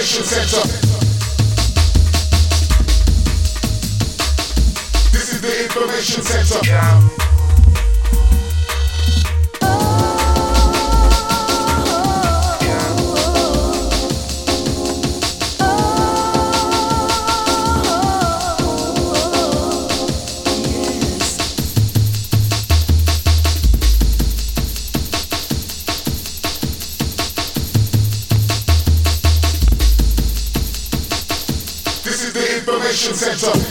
center. This is the information center. Information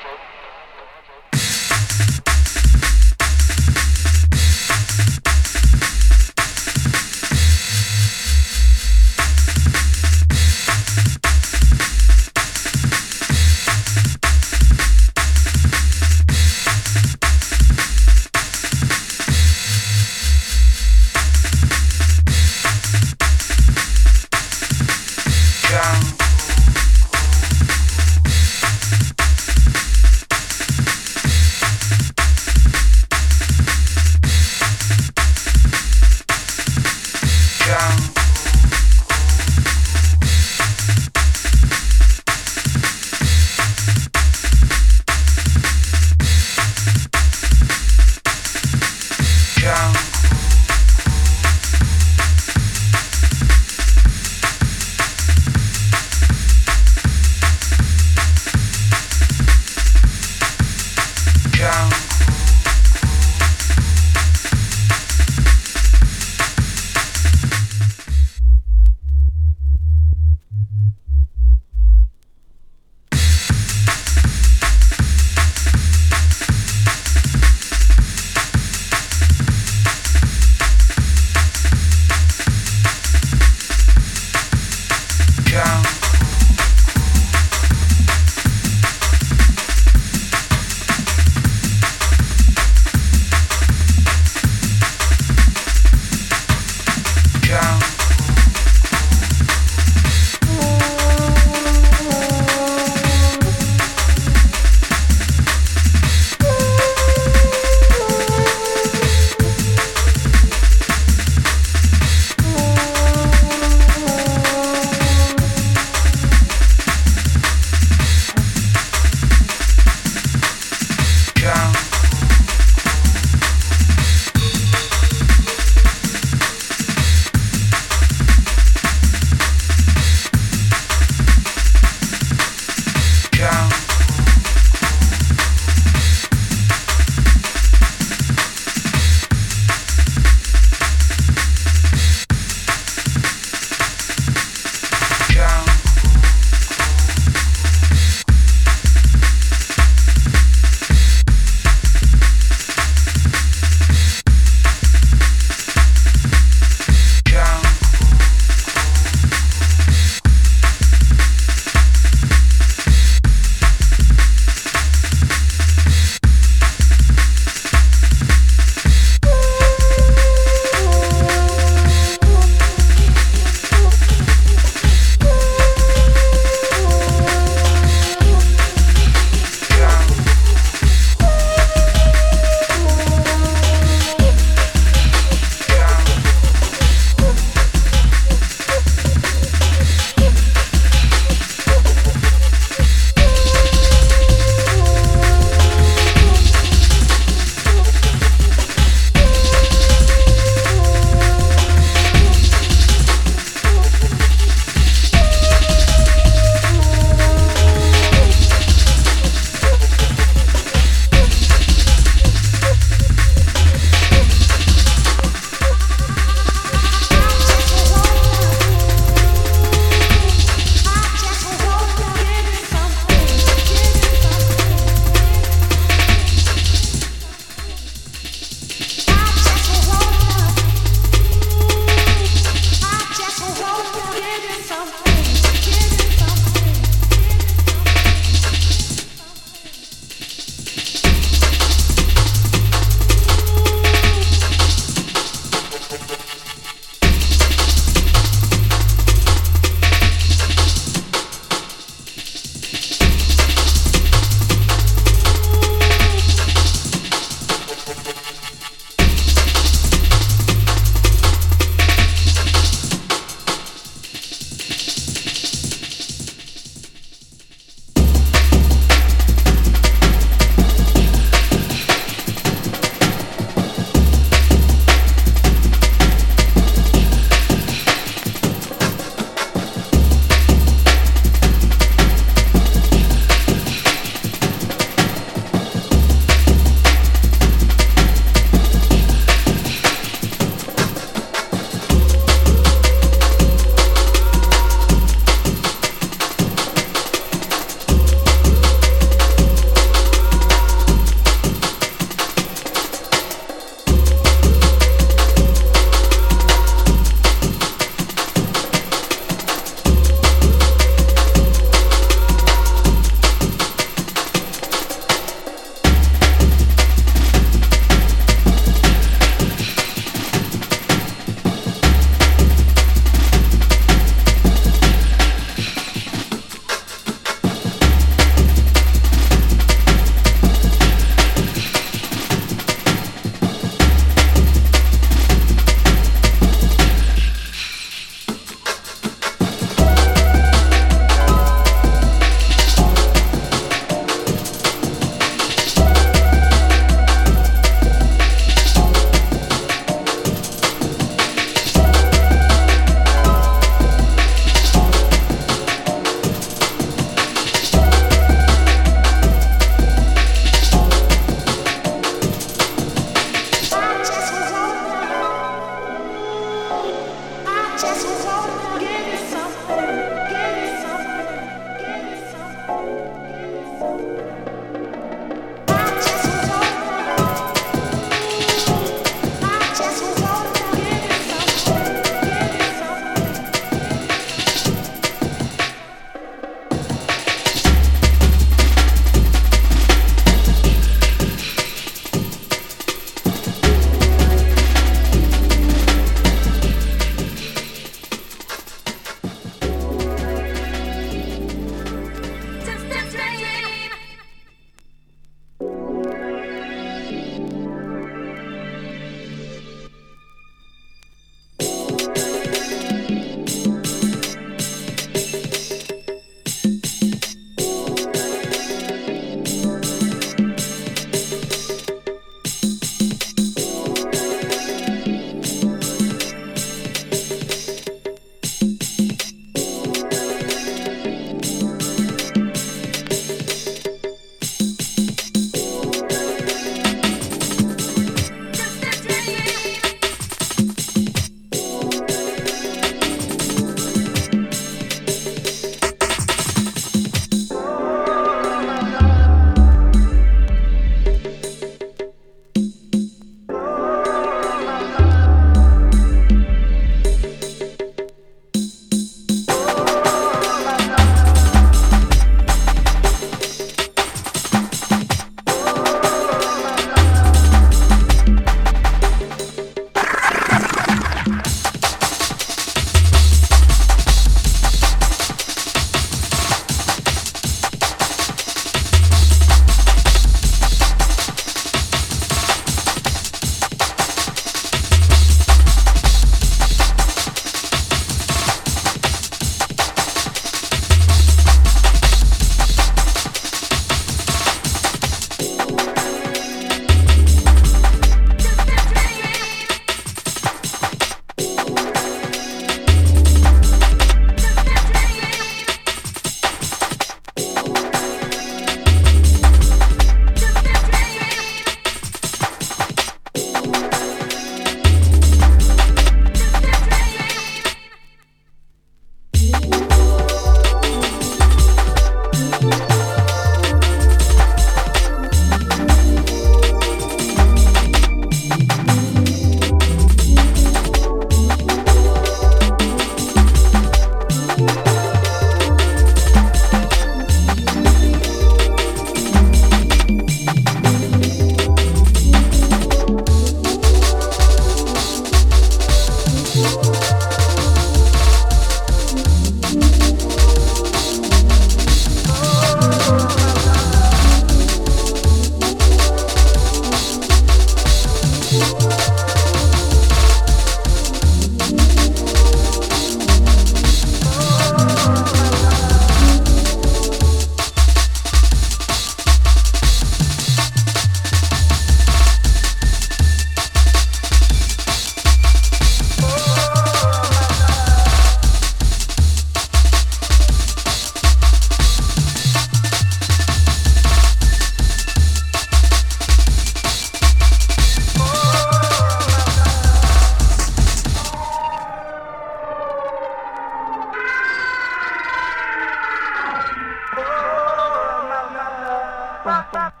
па-па-па.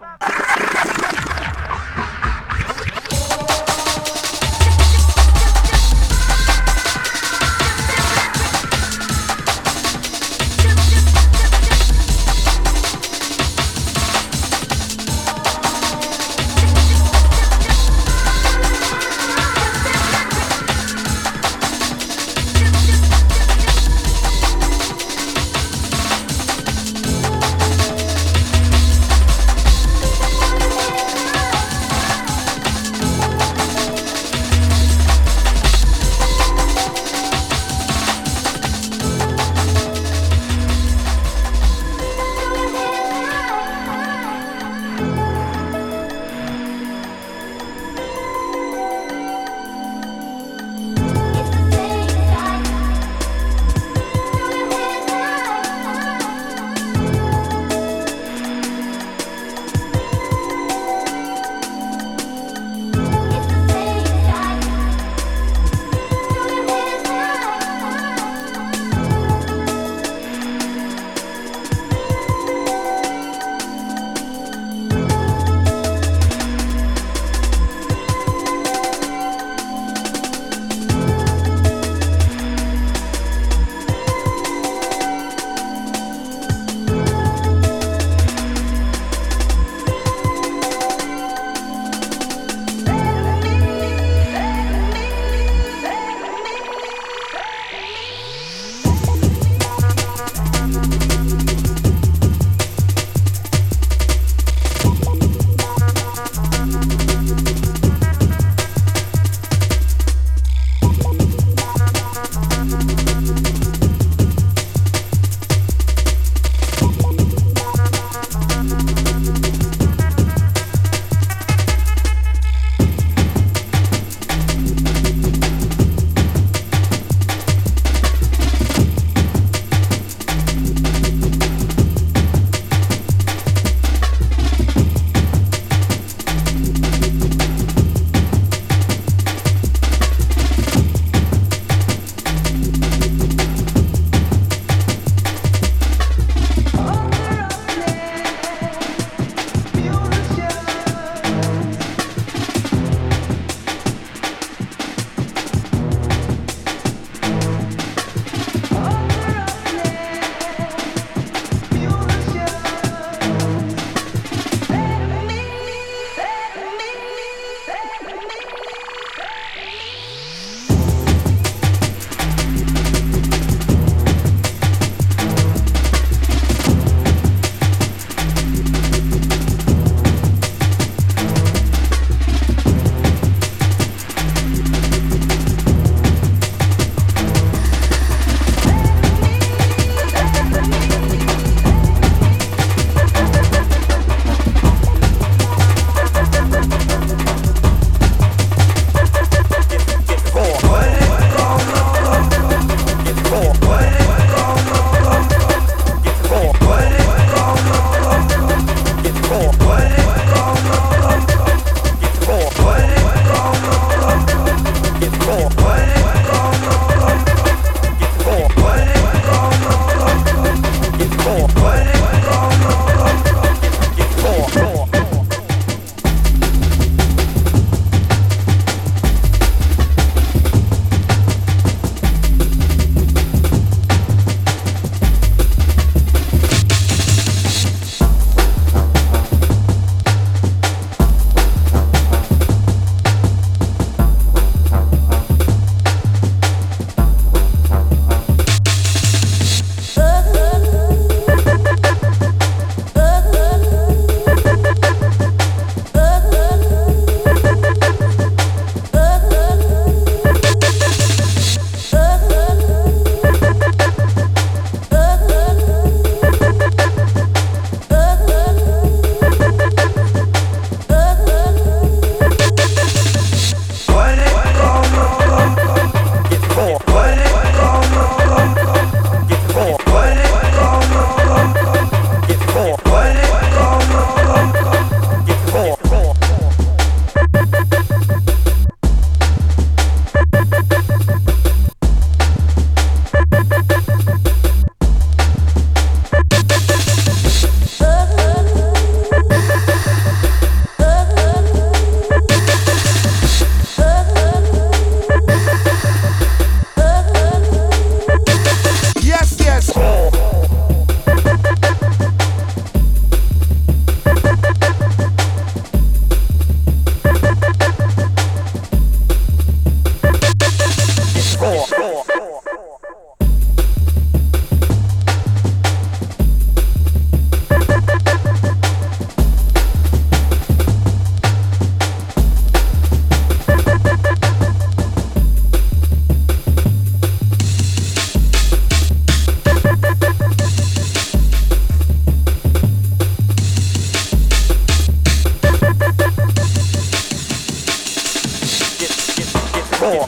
raw,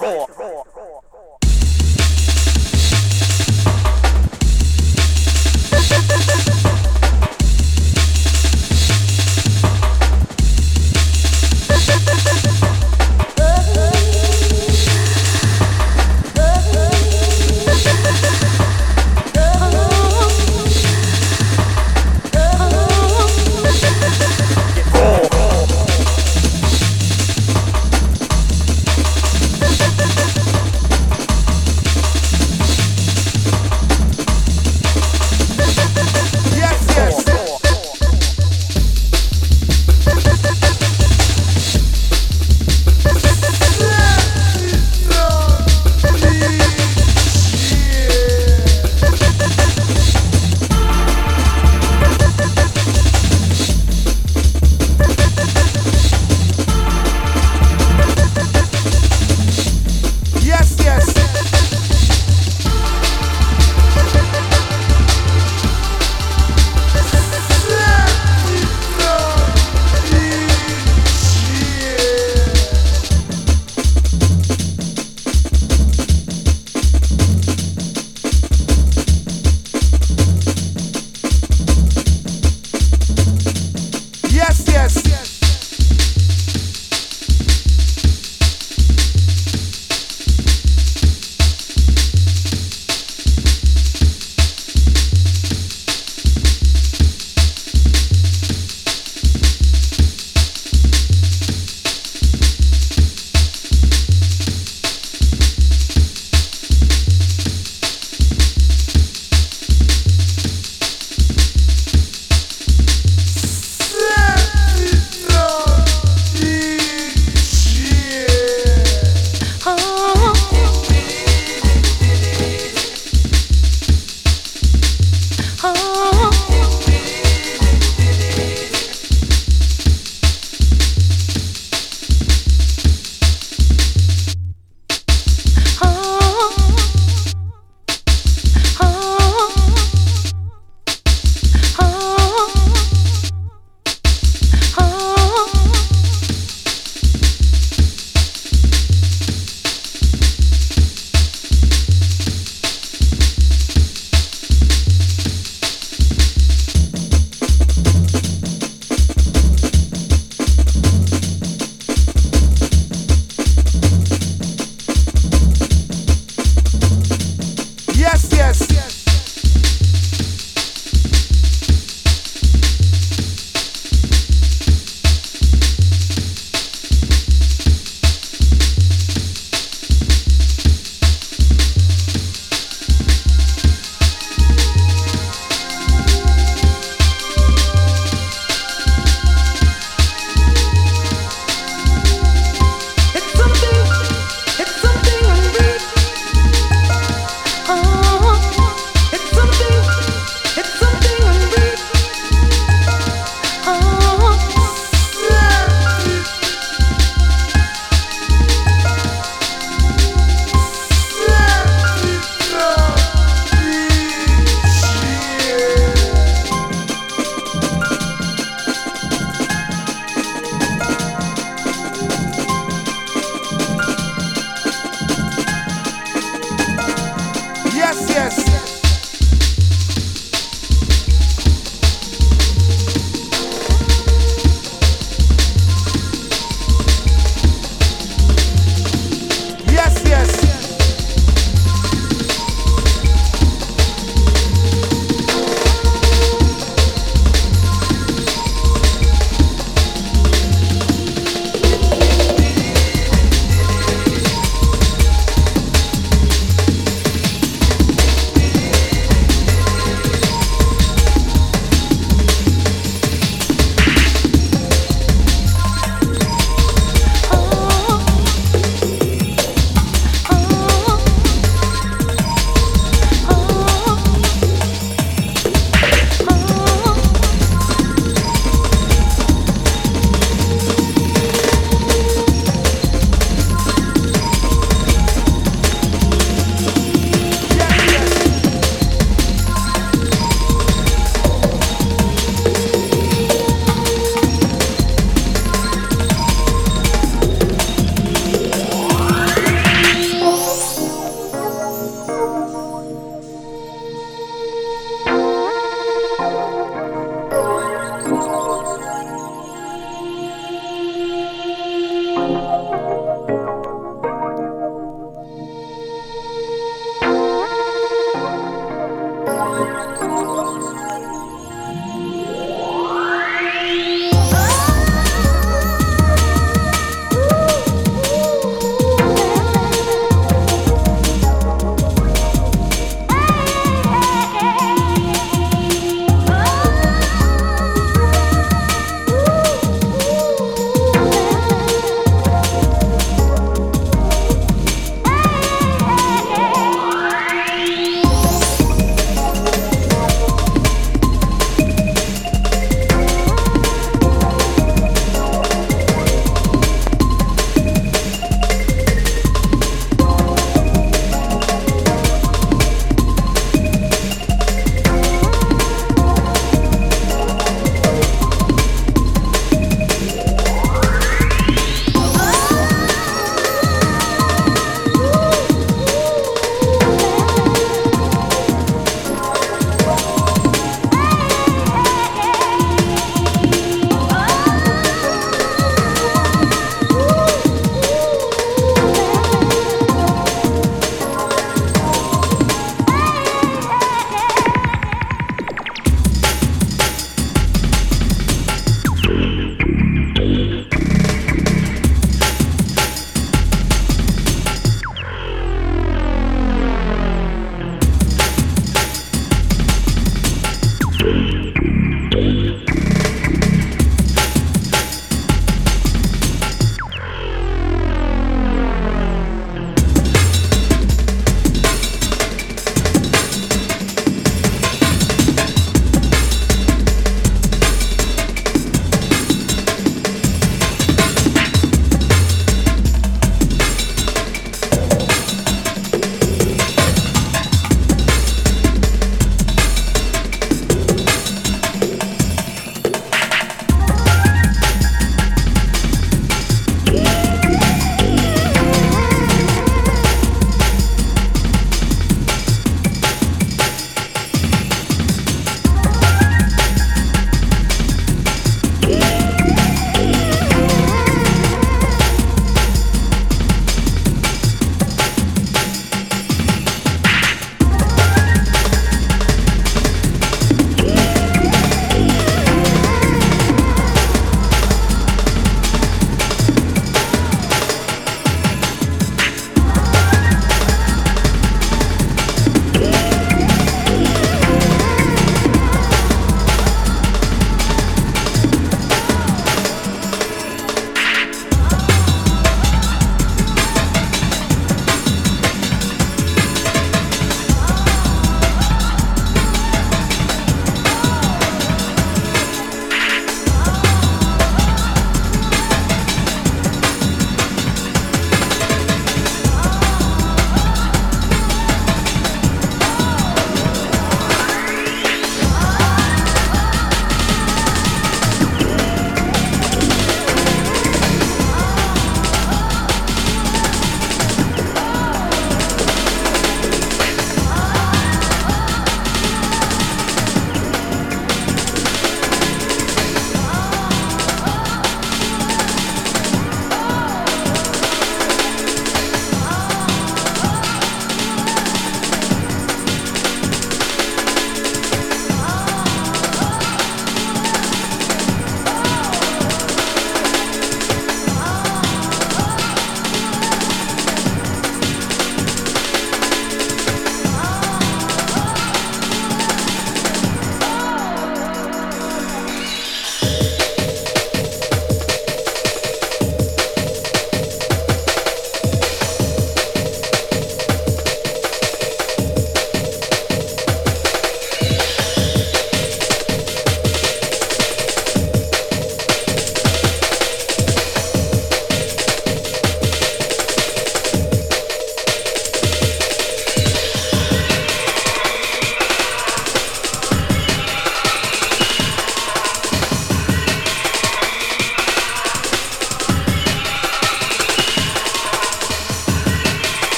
raw, raw.